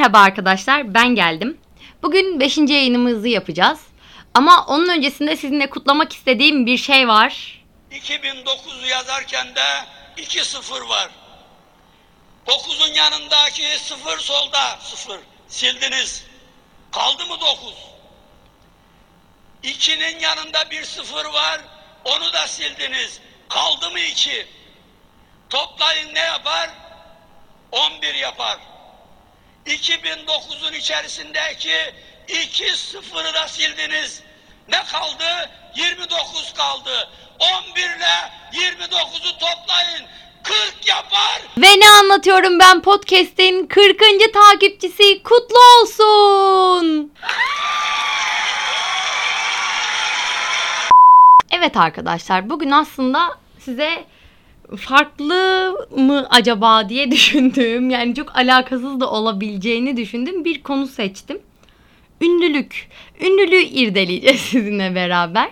Merhaba arkadaşlar, ben geldim. Bugün 5. yayınımızı yapacağız. Ama onun öncesinde sizinle kutlamak istediğim bir şey var. 2009 yazarken de 2-0 var. 9'un yanındaki 0 solda 0 sildiniz. Kaldı mı 9? 2'nin yanında bir 0 var. Onu da sildiniz. Kaldı mı 2? Toplayın ne yapar? 11 yapar. 2009'un içerisindeki 2 sıfırı da sildiniz. Ne kaldı? 29 kaldı. 11 ile 29'u toplayın. 40 yapar. Ve ne anlatıyorum ben podcast'in 40. takipçisi kutlu olsun. Evet arkadaşlar bugün aslında size farklı mı acaba diye düşündüğüm yani çok alakasız da olabileceğini düşündüğüm bir konu seçtim. Ünlülük. Ünlülüğü irdeleyeceğiz sizinle beraber.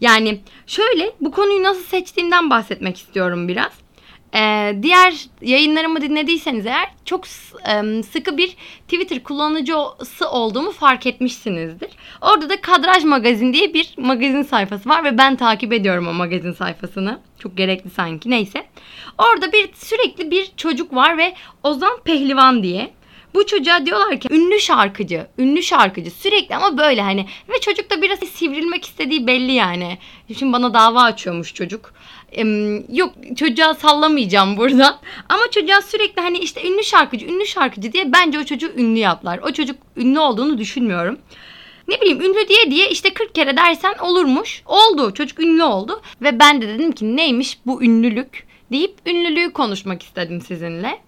Yani şöyle bu konuyu nasıl seçtiğimden bahsetmek istiyorum biraz. Ee, diğer yayınlarımı dinlediyseniz eğer çok e, sıkı bir Twitter kullanıcısı olduğumu fark etmişsinizdir. Orada da Kadraj Magazin diye bir magazin sayfası var ve ben takip ediyorum o magazin sayfasını. Çok gerekli sanki neyse. Orada bir sürekli bir çocuk var ve Ozan Pehlivan diye. Bu çocuğa diyorlar ki ünlü şarkıcı, ünlü şarkıcı sürekli ama böyle hani ve çocuk da biraz sivrilmek istediği belli yani. Şimdi bana dava açıyormuş çocuk. Yok çocuğa sallamayacağım burada. Ama çocuğa sürekli hani işte ünlü şarkıcı, ünlü şarkıcı diye bence o çocuğu ünlü yaptılar. O çocuk ünlü olduğunu düşünmüyorum. Ne bileyim ünlü diye diye işte 40 kere dersen olurmuş. Oldu. Çocuk ünlü oldu. Ve ben de dedim ki neymiş bu ünlülük deyip ünlülüğü konuşmak istedim sizinle.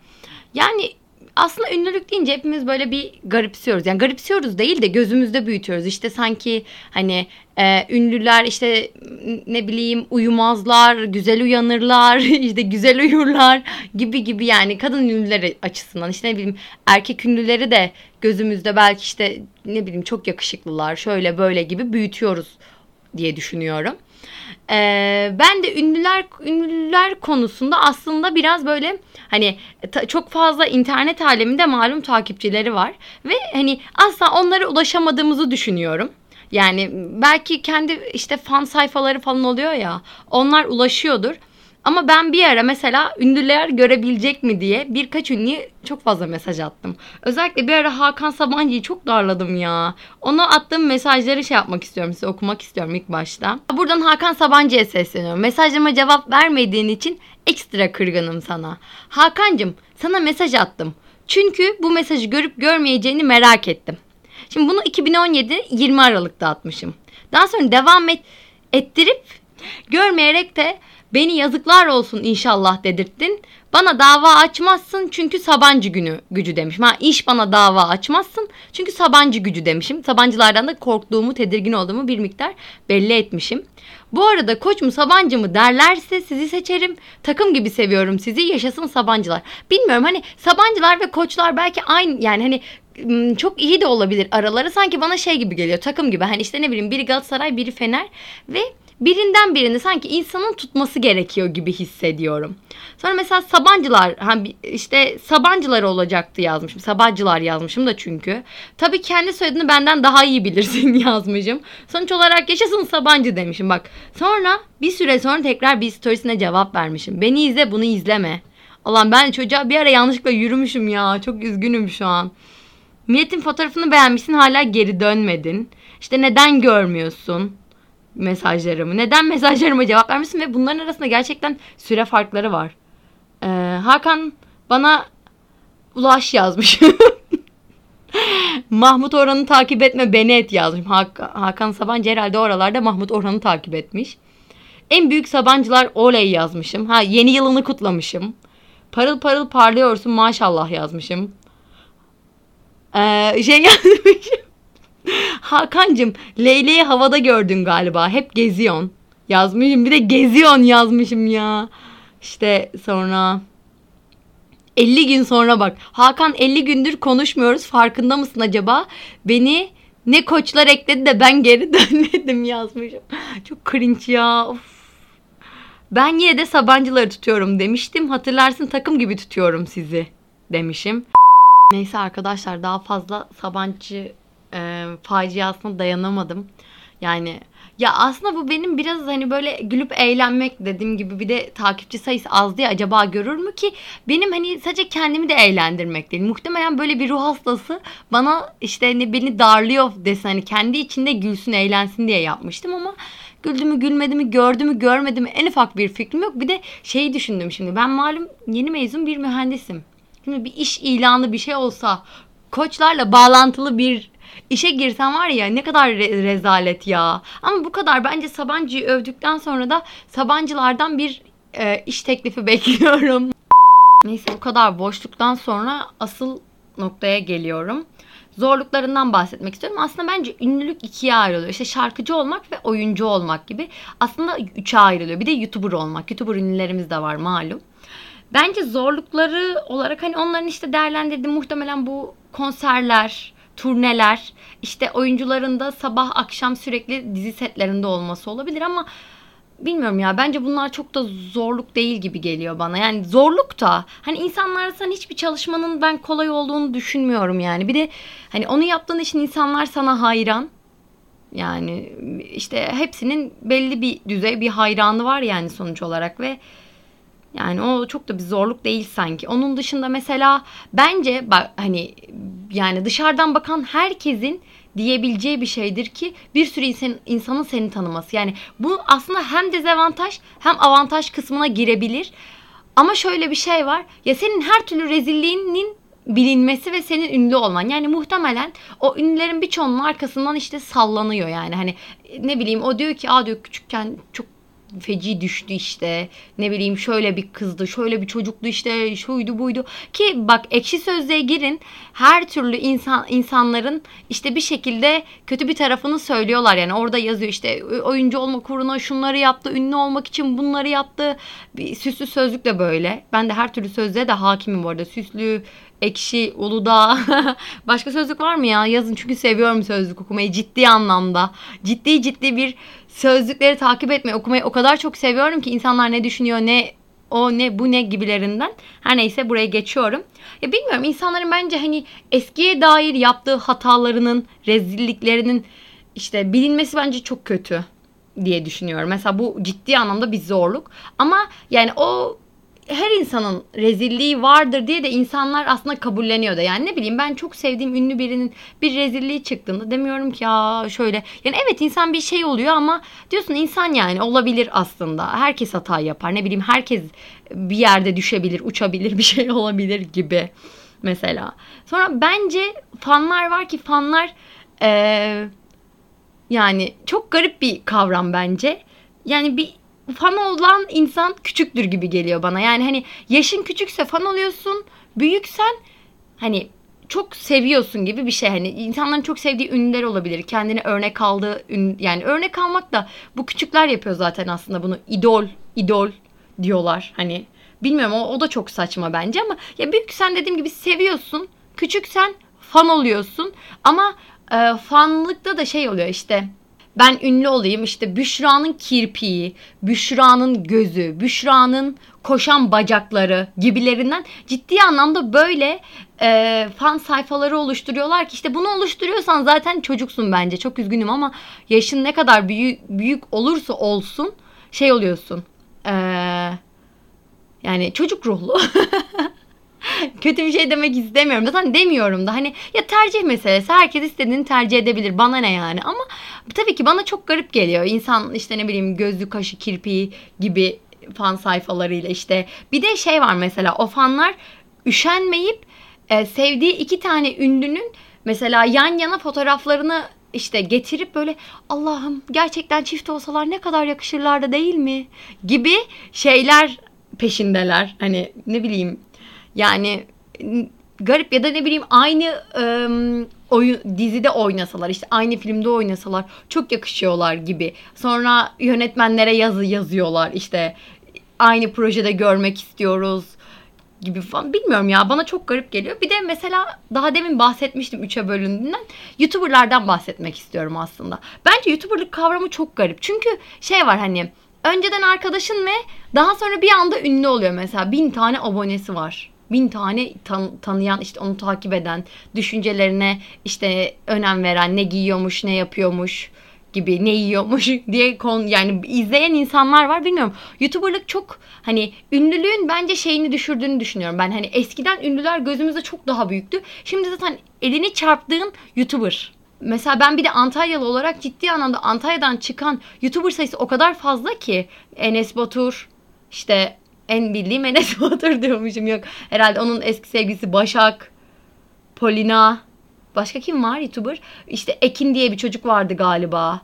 Yani aslında ünlülük deyince hepimiz böyle bir garipsiyoruz. Yani garipsiyoruz değil de gözümüzde büyütüyoruz. İşte sanki hani e, ünlüler işte ne bileyim uyumazlar, güzel uyanırlar, işte güzel uyurlar gibi gibi yani kadın ünlüleri açısından işte ne bileyim erkek ünlüleri de gözümüzde belki işte ne bileyim çok yakışıklılar şöyle böyle gibi büyütüyoruz diye düşünüyorum. Ee, ben de ünlüler ünlüler konusunda aslında biraz böyle hani ta, çok fazla internet aleminde malum takipçileri var ve hani asla onlara ulaşamadığımızı düşünüyorum. Yani belki kendi işte fan sayfaları falan oluyor ya onlar ulaşıyordur. Ama ben bir ara mesela ünlüler görebilecek mi diye birkaç ünlüye çok fazla mesaj attım. Özellikle bir ara Hakan Sabancı'yı çok darladım ya. Ona attığım mesajları şey yapmak istiyorum size okumak istiyorum ilk başta. Buradan Hakan Sabancı'ya sesleniyorum. Mesajıma cevap vermediğin için ekstra kırgınım sana. Hakan'cım sana mesaj attım. Çünkü bu mesajı görüp görmeyeceğini merak ettim. Şimdi bunu 2017 20 Aralık'ta atmışım. Daha sonra devam et, ettirip görmeyerek de Beni yazıklar olsun inşallah dedirttin. Bana dava açmazsın çünkü Sabancı günü gücü demişim. Ha iş bana dava açmazsın çünkü Sabancı gücü demişim. Sabancılardan da korktuğumu, tedirgin olduğumu bir miktar belli etmişim. Bu arada koç mu Sabancı mı derlerse sizi seçerim. Takım gibi seviyorum sizi. Yaşasın Sabancılar. Bilmiyorum hani Sabancılar ve koçlar belki aynı yani hani çok iyi de olabilir araları sanki bana şey gibi geliyor takım gibi hani işte ne bileyim biri Galatasaray biri Fener ve birinden birini sanki insanın tutması gerekiyor gibi hissediyorum. Sonra mesela Sabancılar işte Sabancılar olacaktı yazmışım. Sabancılar yazmışım da çünkü. Tabii kendi soyadını benden daha iyi bilirsin yazmışım. Sonuç olarak yaşasın Sabancı demişim bak. Sonra bir süre sonra tekrar bir storiesine cevap vermişim. Beni izle bunu izleme. Allah'ım ben çocuğa bir ara yanlışlıkla yürümüşüm ya. Çok üzgünüm şu an. Milletin fotoğrafını beğenmişsin hala geri dönmedin. İşte neden görmüyorsun? Mesajlarımı? Neden mesajlarıma cevap vermişsin? Ve bunların arasında gerçekten süre farkları var. Ee, Hakan bana ulaş yazmış. Mahmut Orhan'ı takip etme beni et yazmış. Hak Hakan Sabancı herhalde oralarda Mahmut Orhan'ı takip etmiş. En büyük Sabancılar oley yazmışım. Ha yeni yılını kutlamışım. Parıl parıl parlıyorsun maşallah yazmışım. Ee, şey yazmışım. Hakan'cım Leyle'yi havada gördün galiba. Hep geziyorsun. Yazmışım bir de geziyorsun yazmışım ya. İşte sonra 50 gün sonra bak. Hakan 50 gündür konuşmuyoruz. Farkında mısın acaba? Beni ne koçlar ekledi de ben geri dönmedim yazmışım. Çok cringe ya. Of. Ben yine de Sabancıları tutuyorum demiştim. Hatırlarsın takım gibi tutuyorum sizi demişim. Neyse arkadaşlar daha fazla Sabancı e, faciasına dayanamadım. Yani ya aslında bu benim biraz hani böyle gülüp eğlenmek dediğim gibi bir de takipçi sayısı az diye acaba görür mü ki benim hani sadece kendimi de eğlendirmek değil. Muhtemelen böyle bir ruh hastası bana işte ne beni darlıyor desin hani kendi içinde gülsün eğlensin diye yapmıştım ama güldü mü gülmedi mi gördü mü görmedi mi en ufak bir fikrim yok. Bir de şeyi düşündüm şimdi ben malum yeni mezun bir mühendisim. Şimdi bir iş ilanı bir şey olsa koçlarla bağlantılı bir işe girsem var ya ne kadar re- rezalet ya. Ama bu kadar bence Sabancı'yı övdükten sonra da Sabancılardan bir e, iş teklifi bekliyorum. Neyse bu kadar boşluktan sonra asıl noktaya geliyorum. Zorluklarından bahsetmek istiyorum. Aslında bence ünlülük ikiye ayrılıyor. İşte şarkıcı olmak ve oyuncu olmak gibi. Aslında üçe ayrılıyor. Bir de YouTuber olmak. YouTuber ünlülerimiz de var malum. Bence zorlukları olarak hani onların işte değerlendirdiği muhtemelen bu konserler, turneler, işte oyuncuların da sabah akşam sürekli dizi setlerinde olması olabilir ama bilmiyorum ya bence bunlar çok da zorluk değil gibi geliyor bana. Yani zorluk da hani insanlar arasında hiçbir çalışmanın ben kolay olduğunu düşünmüyorum yani. Bir de hani onu yaptığın için insanlar sana hayran. Yani işte hepsinin belli bir düzey bir hayranı var yani sonuç olarak ve yani o çok da bir zorluk değil sanki. Onun dışında mesela bence bak hani yani dışarıdan bakan herkesin diyebileceği bir şeydir ki bir sürü insan, insanın seni tanıması. Yani bu aslında hem dezavantaj hem avantaj kısmına girebilir. Ama şöyle bir şey var. Ya senin her türlü rezilliğinin bilinmesi ve senin ünlü olman. Yani muhtemelen o ünlülerin birçoğunun arkasından işte sallanıyor yani. Hani ne bileyim o diyor ki aa diyor küçükken çok feci düştü işte. Ne bileyim şöyle bir kızdı, şöyle bir çocuktu işte, şuydu buydu. Ki bak ekşi sözlüğe girin. Her türlü insan insanların işte bir şekilde kötü bir tarafını söylüyorlar. Yani orada yazıyor işte oyuncu olmak uğruna şunları yaptı, ünlü olmak için bunları yaptı. Bir süslü sözlük de böyle. Ben de her türlü sözlüğe de hakimim bu arada. Süslü, Ekşi, Uludağ. Başka sözlük var mı ya? Yazın çünkü seviyorum sözlük okumayı ciddi anlamda. Ciddi ciddi bir sözlükleri takip etmeyi, okumayı o kadar çok seviyorum ki insanlar ne düşünüyor, ne o ne bu ne gibilerinden. Her neyse buraya geçiyorum. Ya bilmiyorum insanların bence hani eskiye dair yaptığı hatalarının, rezilliklerinin işte bilinmesi bence çok kötü diye düşünüyorum. Mesela bu ciddi anlamda bir zorluk. Ama yani o her insanın rezilliği vardır diye de insanlar aslında kabulleniyor da. Yani ne bileyim ben çok sevdiğim ünlü birinin bir rezilliği çıktığında demiyorum ki ya şöyle. Yani evet insan bir şey oluyor ama diyorsun insan yani olabilir aslında. Herkes hata yapar. Ne bileyim herkes bir yerde düşebilir, uçabilir, bir şey olabilir gibi mesela. Sonra bence fanlar var ki fanlar ee, yani çok garip bir kavram bence. Yani bir fan olan insan küçüktür gibi geliyor bana. Yani hani yaşın küçükse fan oluyorsun, büyüksen hani çok seviyorsun gibi bir şey. Hani insanların çok sevdiği ünlüler olabilir. Kendine örnek aldığı ün, yani örnek almak da bu küçükler yapıyor zaten aslında bunu. idol, idol diyorlar. Hani bilmiyorum o, o da çok saçma bence ama ya büyüksen dediğim gibi seviyorsun. Küçüksen fan oluyorsun. Ama e, fanlıkta da şey oluyor işte ben ünlü olayım. İşte Büşra'nın kirpiği, Büşra'nın gözü, Büşra'nın koşan bacakları gibilerinden ciddi anlamda böyle e, fan sayfaları oluşturuyorlar ki işte bunu oluşturuyorsan zaten çocuksun bence. Çok üzgünüm ama yaşın ne kadar büyük, büyük olursa olsun şey oluyorsun. E, yani çocuk ruhlu kötü bir şey demek istemiyorum. Zaten demiyorum da hani ya tercih meselesi. Herkes istediğini tercih edebilir. Bana ne yani? Ama tabii ki bana çok garip geliyor. İnsan işte ne bileyim gözlü kaşı kirpiği gibi fan sayfalarıyla işte. Bir de şey var mesela o fanlar üşenmeyip e, sevdiği iki tane ünlünün mesela yan yana fotoğraflarını işte getirip böyle Allah'ım gerçekten çift olsalar ne kadar yakışırlardı değil mi gibi şeyler peşindeler. Hani ne bileyim yani garip ya da ne bileyim aynı ıı, oyun dizide oynasalar işte aynı filmde oynasalar çok yakışıyorlar gibi. Sonra yönetmenlere yazı yazıyorlar işte aynı projede görmek istiyoruz gibi falan. Bilmiyorum ya bana çok garip geliyor. Bir de mesela daha demin bahsetmiştim 3'e bölündüğünden. YouTuber'lardan bahsetmek istiyorum aslında. Bence YouTuber'lık kavramı çok garip. Çünkü şey var hani önceden arkadaşın ve daha sonra bir anda ünlü oluyor mesela. Bin tane abonesi var bin tane tan- tanıyan işte onu takip eden düşüncelerine işte önem veren ne giyiyormuş ne yapıyormuş gibi ne yiyormuş diye kon yani izleyen insanlar var bilmiyorum. YouTuber'lık çok hani ünlülüğün bence şeyini düşürdüğünü düşünüyorum. Ben hani eskiden ünlüler gözümüzde çok daha büyüktü. Şimdi zaten elini çarptığın YouTuber. Mesela ben bir de Antalyalı olarak ciddi anlamda Antalya'dan çıkan YouTuber sayısı o kadar fazla ki Enes Batur işte en bildiğim Enes Batur diyormuşum yok. Herhalde onun eski sevgilisi Başak, Polina, Başka kim var YouTuber? İşte Ekin diye bir çocuk vardı galiba.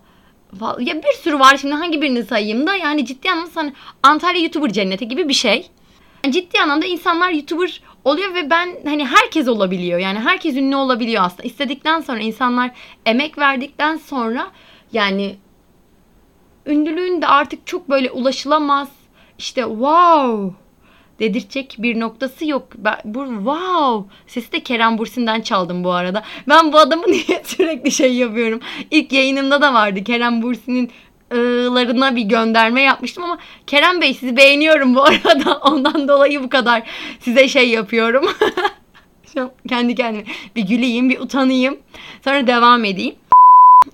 Ya bir sürü var şimdi hangi birini sayayım da yani ciddi anlamda hani Antalya YouTuber cenneti gibi bir şey. Yani ciddi anlamda insanlar YouTuber oluyor ve ben hani herkes olabiliyor. Yani herkes ünlü olabiliyor aslında. İstedikten sonra insanlar emek verdikten sonra yani ünlülüğün de artık çok böyle ulaşılamaz. İşte wow dedirtecek bir noktası yok. Ben, bu wow. Sesi de Kerem Bursin'den çaldım bu arada. Ben bu adamı niye sürekli şey yapıyorum. İlk yayınımda da vardı. Kerem Bursin'in ığlarına bir gönderme yapmıştım ama Kerem Bey sizi beğeniyorum bu arada. Ondan dolayı bu kadar size şey yapıyorum. Kendi kendime bir güleyim, bir utanayım. Sonra devam edeyim.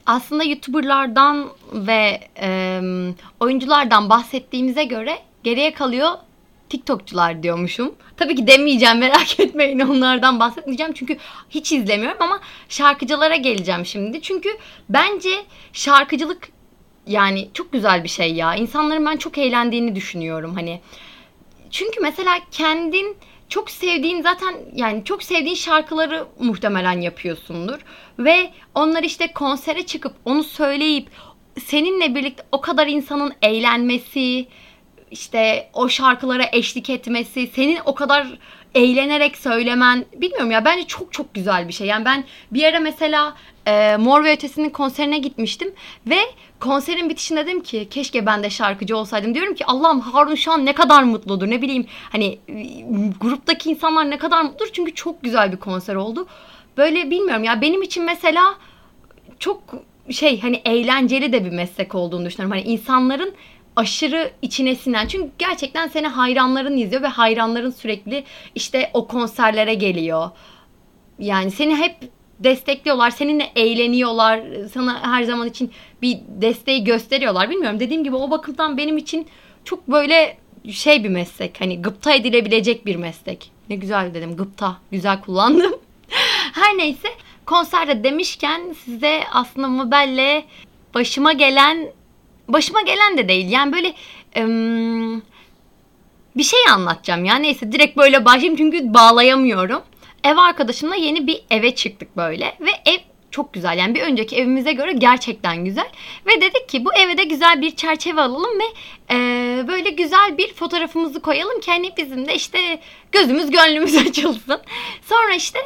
Aslında YouTuber'lardan ve e, oyunculardan bahsettiğimize göre geriye kalıyor TikTokçular diyormuşum. Tabii ki demeyeceğim merak etmeyin onlardan bahsetmeyeceğim. Çünkü hiç izlemiyorum ama şarkıcılara geleceğim şimdi. Çünkü bence şarkıcılık yani çok güzel bir şey ya. İnsanların ben çok eğlendiğini düşünüyorum hani. Çünkü mesela kendin çok sevdiğin zaten yani çok sevdiğin şarkıları muhtemelen yapıyorsundur. Ve onlar işte konsere çıkıp onu söyleyip seninle birlikte o kadar insanın eğlenmesi, işte o şarkılara eşlik etmesi, senin o kadar eğlenerek söylemen bilmiyorum ya bence çok çok güzel bir şey. Yani ben bir ara mesela e, Mor ve Ötesi'nin konserine gitmiştim ve konserin bitişinde dedim ki keşke ben de şarkıcı olsaydım. Diyorum ki Allah'ım Harun şu an ne kadar mutludur ne bileyim hani gruptaki insanlar ne kadar mutludur çünkü çok güzel bir konser oldu. Böyle bilmiyorum ya benim için mesela çok şey hani eğlenceli de bir meslek olduğunu düşünüyorum. Hani insanların aşırı içine sinen. Çünkü gerçekten seni hayranların izliyor ve hayranların sürekli işte o konserlere geliyor. Yani seni hep destekliyorlar, seninle eğleniyorlar, sana her zaman için bir desteği gösteriyorlar. Bilmiyorum dediğim gibi o bakımdan benim için çok böyle şey bir meslek. Hani gıpta edilebilecek bir meslek. Ne güzel dedim gıpta. Güzel kullandım. her neyse konserde demişken size aslında Mabel'le başıma gelen başıma gelen de değil. Yani böyle ım, bir şey anlatacağım ya. Neyse direkt böyle başlayayım çünkü bağlayamıyorum. Ev arkadaşımla yeni bir eve çıktık böyle ve ev çok güzel. Yani bir önceki evimize göre gerçekten güzel. Ve dedik ki bu eve de güzel bir çerçeve alalım ve e, böyle güzel bir fotoğrafımızı koyalım ki hani bizim de işte gözümüz gönlümüz açılsın. Sonra işte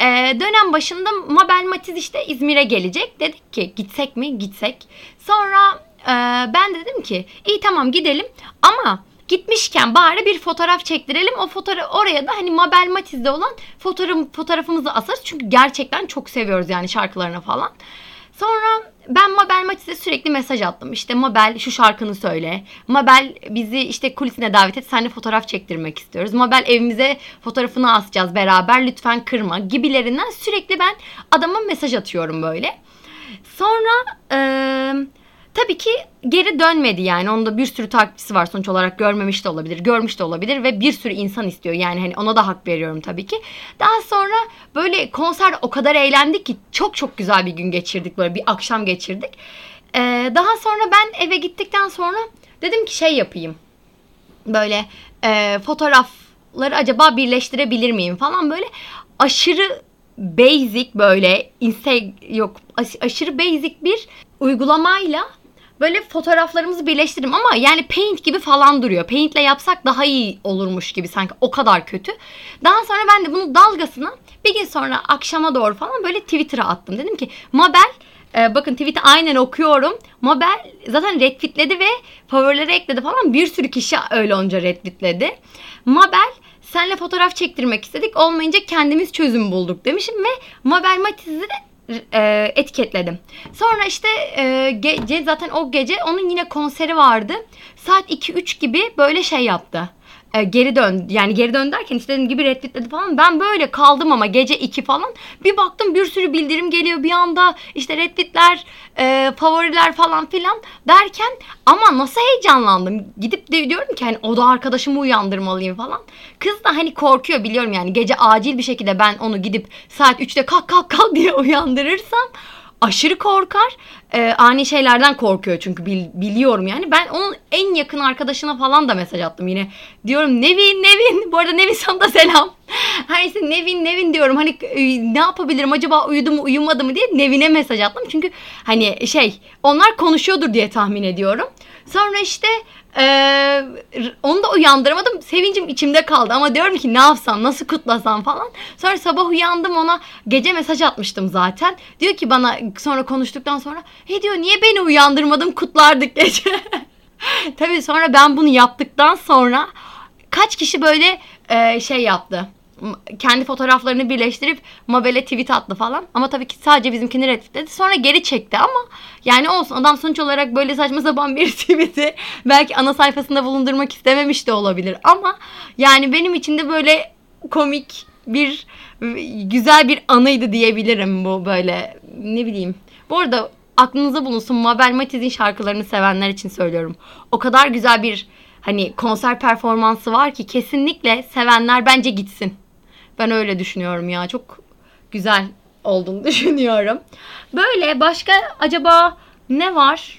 e, dönem başında Mabel Matiz işte İzmir'e gelecek. Dedik ki gitsek mi? Gitsek. Sonra e, ben dedim ki iyi tamam gidelim ama gitmişken bari bir fotoğraf çektirelim. O fotoğraf oraya da hani Mabel Matiz'de olan fotoğraf, fotoğrafımızı asarız. Çünkü gerçekten çok seviyoruz yani şarkılarını falan. Sonra ben Mabel Matiz'e sürekli mesaj attım. İşte Mabel şu şarkını söyle. Mabel bizi işte kulisine davet et. Seninle fotoğraf çektirmek istiyoruz. Mabel evimize fotoğrafını asacağız beraber. Lütfen kırma gibilerinden sürekli ben adama mesaj atıyorum böyle. Sonra eee Tabii ki geri dönmedi yani. Onda bir sürü takipçisi var sonuç olarak görmemiş de olabilir, görmüş de olabilir ve bir sürü insan istiyor. Yani hani ona da hak veriyorum tabii ki. Daha sonra böyle konser o kadar eğlendik ki çok çok güzel bir gün geçirdik böyle bir akşam geçirdik. Ee, daha sonra ben eve gittikten sonra dedim ki şey yapayım. Böyle e, fotoğrafları acaba birleştirebilir miyim falan böyle aşırı basic böyle inse yok aşırı basic bir uygulamayla böyle fotoğraflarımızı birleştirdim ama yani paint gibi falan duruyor. Paint'le yapsak daha iyi olurmuş gibi sanki o kadar kötü. Daha sonra ben de bunu dalgasına bir gün sonra akşama doğru falan böyle Twitter'a attım. Dedim ki Mabel ee, bakın tweet'i aynen okuyorum. Mabel zaten retweetledi ve favorilere ekledi falan. Bir sürü kişi öyle onca retweetledi. Mabel senle fotoğraf çektirmek istedik. Olmayınca kendimiz çözüm bulduk demişim ve Mabel Matiz'i de e, etiketledim. Sonra işte e, gece zaten o gece onun yine konseri vardı. Saat 2-3 gibi böyle şey yaptı. E, geri dön yani geri dön derken istediğim gibi retweetledi falan. Ben böyle kaldım ama gece 2 falan. Bir baktım bir sürü bildirim geliyor bir anda. işte retweetler, e, favoriler falan filan derken ama nasıl heyecanlandım. Gidip de diyorum ki hani o da arkadaşımı uyandırmalıyım falan. Kız da hani korkuyor biliyorum yani gece acil bir şekilde ben onu gidip saat 3'te kalk kalk kalk diye uyandırırsam aşırı korkar. Ee, ani şeylerden korkuyor çünkü bil- biliyorum yani. Ben onun en yakın arkadaşına falan da mesaj attım yine. Diyorum Nevin Nevin. Bu arada Nevin sana da selam. Her neyse Nevin Nevin diyorum. Hani e, ne yapabilirim acaba uyudu mu uyumadı mı diye Nevin'e mesaj attım. Çünkü hani şey onlar konuşuyordur diye tahmin ediyorum. Sonra işte ee, onu da uyandıramadım. Sevincim içimde kaldı ama diyorum ki ne yapsam, nasıl kutlasam falan. Sonra sabah uyandım ona gece mesaj atmıştım zaten. Diyor ki bana sonra konuştuktan sonra he diyor niye beni uyandırmadın kutlardık gece. Tabii sonra ben bunu yaptıktan sonra kaç kişi böyle e, şey yaptı kendi fotoğraflarını birleştirip Mabel'e tweet attı falan. Ama tabii ki sadece bizimkini retweetledi. Sonra geri çekti ama yani olsun adam sonuç olarak böyle saçma sapan bir tweet'i belki ana sayfasında bulundurmak istememiş de olabilir. Ama yani benim için de böyle komik bir güzel bir anıydı diyebilirim bu böyle ne bileyim. Bu arada aklınıza bulunsun Mabel Matiz'in şarkılarını sevenler için söylüyorum. O kadar güzel bir hani konser performansı var ki kesinlikle sevenler bence gitsin. Ben öyle düşünüyorum ya. Çok güzel olduğunu düşünüyorum. Böyle başka acaba ne var?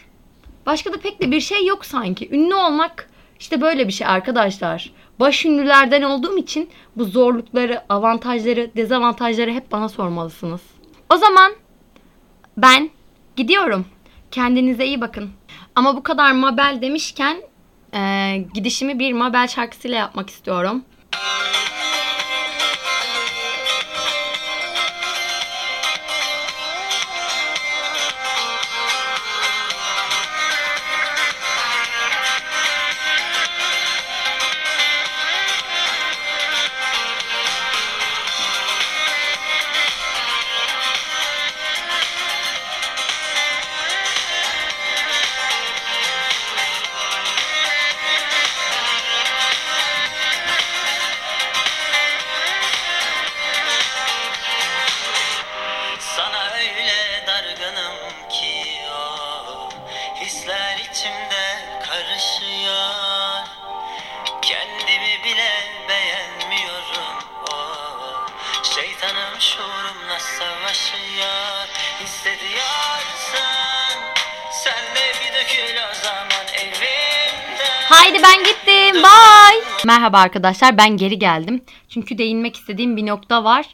Başka da pek de bir şey yok sanki. Ünlü olmak işte böyle bir şey arkadaşlar. Baş ünlülerden olduğum için bu zorlukları, avantajları, dezavantajları hep bana sormalısınız. O zaman ben gidiyorum. Kendinize iyi bakın. Ama bu kadar Mabel demişken e, gidişimi bir Mabel şarkısıyla yapmak istiyorum. Şeytanım savaşıyor Hissediyorsan Sen de bir dökül o zaman evimden Haydi ben gittim bye Merhaba arkadaşlar ben geri geldim Çünkü değinmek istediğim bir nokta var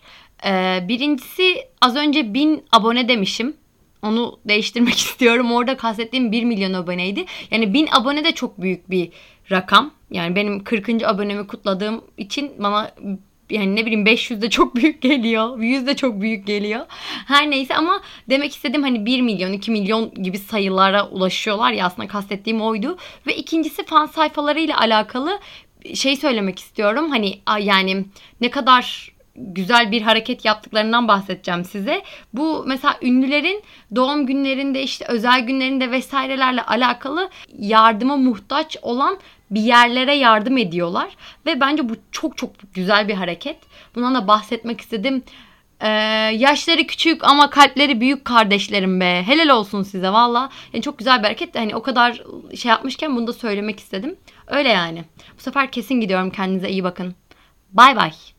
ee, Birincisi az önce 1000 abone demişim onu değiştirmek istiyorum. Orada kastettiğim 1 milyon aboneydi. Yani 1000 abone de çok büyük bir rakam. Yani benim 40. abonemi kutladığım için bana yani ne bileyim 500 de çok büyük geliyor. 100 de çok büyük geliyor. Her neyse ama demek istedim hani 1 milyon 2 milyon gibi sayılara ulaşıyorlar ya aslında kastettiğim oydu. Ve ikincisi fan sayfalarıyla alakalı şey söylemek istiyorum. Hani yani ne kadar güzel bir hareket yaptıklarından bahsedeceğim size. Bu mesela ünlülerin doğum günlerinde işte özel günlerinde vesairelerle alakalı yardıma muhtaç olan bir yerlere yardım ediyorlar. Ve bence bu çok çok güzel bir hareket. Bundan da bahsetmek istedim. Ee, yaşları küçük ama kalpleri büyük kardeşlerim be. Helal olsun size valla. Yani çok güzel bir hareket. Hani o kadar şey yapmışken bunu da söylemek istedim. Öyle yani. Bu sefer kesin gidiyorum. Kendinize iyi bakın. Bay bay.